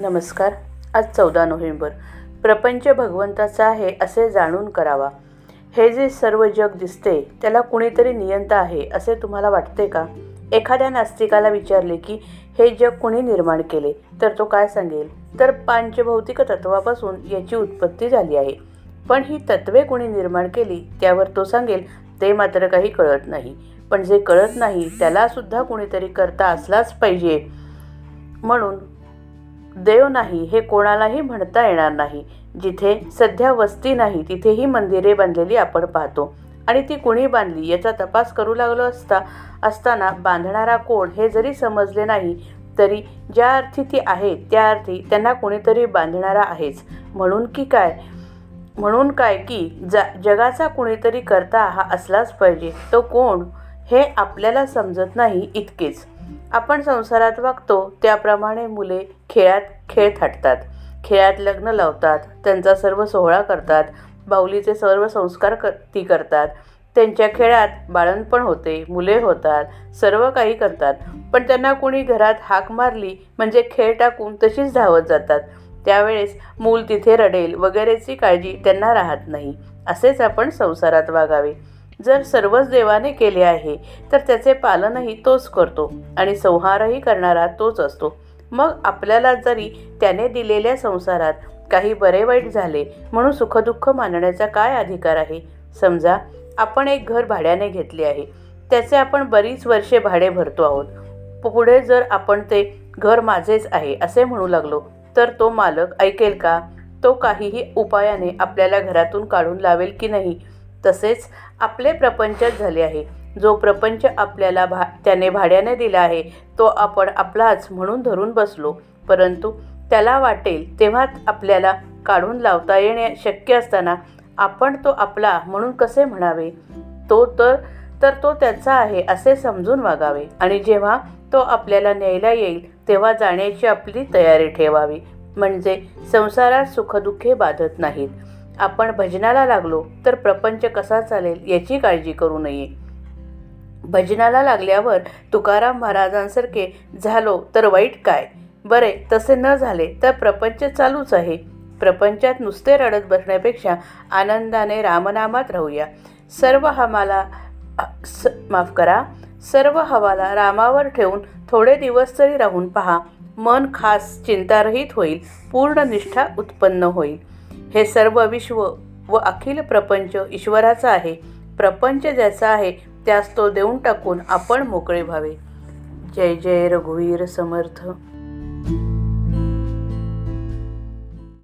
नमस्कार. आज चौदा नोव्हेंबर. प्रपंच भगवंताचा आहे असे जाणून करावा. हे जे सर्व जग दिसते त्याला कुणीतरी नियंता आहे असे तुम्हाला वाटते का? एखाद्या नास्तिकाला विचारले की हे जग कुणी निर्माण केले? तर तो काय सांगेल? तर पांचभौतिक तत्वापासून याची उत्पत्ती झाली आहे. पण ही तत्वे कुणी निर्माण केली त्यावर तो सांगेल ते मात्र काही कळत नाही. पण जे कळत नाही त्यालासुद्धा कुणीतरी करता असलाच पाहिजे. म्हणून देव नाही हे कोणालाही म्हणता येणार नाही. जिथे सध्या वस्ती नाही तिथेही मंदिरे बांधलेली आपण पाहतो. आणि ती कुणी बांधली याचा तपास करू लागलो असता असताना बांधणारा कोण हे जरी समजले नाही तरी ज्या अर्थी ती आहे त्या अर्थी त्यांना कुणीतरी बांधणारा आहेच. म्हणून की काय? म्हणून काय की जा जगाचा कुणीतरी करता हा असलाच पाहिजे. तो कोण? हे आपल्याला समजत नाही इतकेच. आपण संसारात वागतो त्याप्रमाणे मुले खेळात खेळ थाटतात. खेळात लग्न लावतात त्यांचा सर्व सोहळा करतात बाहुलीचे सर्व संस्कार क ती करतात. त्यांच्या खेळात बाळणपण होते मुले होतात सर्व काही करतात. पण त्यांना कुणी घरात हाक मारली म्हणजे खेळ टाकून तशीच धावत जातात. त्यावेळेस मूल तिथे रडेल वगैरेची काळजी त्यांना राहत नाही. असेच आपण संसारात वागावे. जर सर्वच देवाने केले आहे तर त्याचे पालनही तोच करतो आणि संहारही करणारा तोच असतो. मग आपल्याला जरी त्याने दिलेल्या संसारात काही बरे वाईट झाले म्हणून सुखदुःख मानण्याचा काय अधिकार आहे? समजा आपण एक घर भाड्याने घेतले आहे. त्याचे आपण बरीच वर्षे भाडे भरतो आहोत. पुढे जर आपण ते घर माझेच आहे असे म्हणू लागलो तर तो मालक ऐकेल का? तो काहीही उपायाने आपल्याला घरातून काढून लावेल की नाही? तसेच आपले प्रपंचच झाले आहे. जो प्रपंच आपल्याला भा त्याने भाड्याने दिला आहे तो आपण आपलाच म्हणून धरून बसलो. परंतु त्याला वाटेल तेव्हा आपल्याला काढून लावता येणे शक्य असताना आपण तो आपला म्हणून कसे म्हणावे? तो तर तर तो त्याचा आहे असे समजून वागावे. आणि जेव्हा तो आपल्याला न्यायला येईल तेव्हा जाण्याची आपली तयारी ठेवावी. म्हणजे संसारात सुखदुःखे बाधत नाहीत. आपण भजनाला लागलो तर प्रपंच कसा चालेल याची काळजी करू नये. भजनाला लागल्यावर तुकाराम महाराजांसारखे झालो तर वाईट काय? बरे तसे न झाले तर प्रपंच चालूच आहे. प्रपंचात नुसते रडत बसण्यापेक्षा आनंदाने रामनामात राहूया. सर्व हमाला स माफ करा. सर्व हवाला रामावर ठेवून थोडे दिवस तरी राहून पहा. मन खास चिंतारहित होईल. पूर्ण निष्ठा उत्पन्न होईल. हे सर्व विश्व व अखिल प्रपंच ईश्वराचा आहे. प्रपंच ज्याचा आहे त्यास तो देऊन टाकून आपण मोकळे व्हावे. जय जय रघुवीर समर्थ.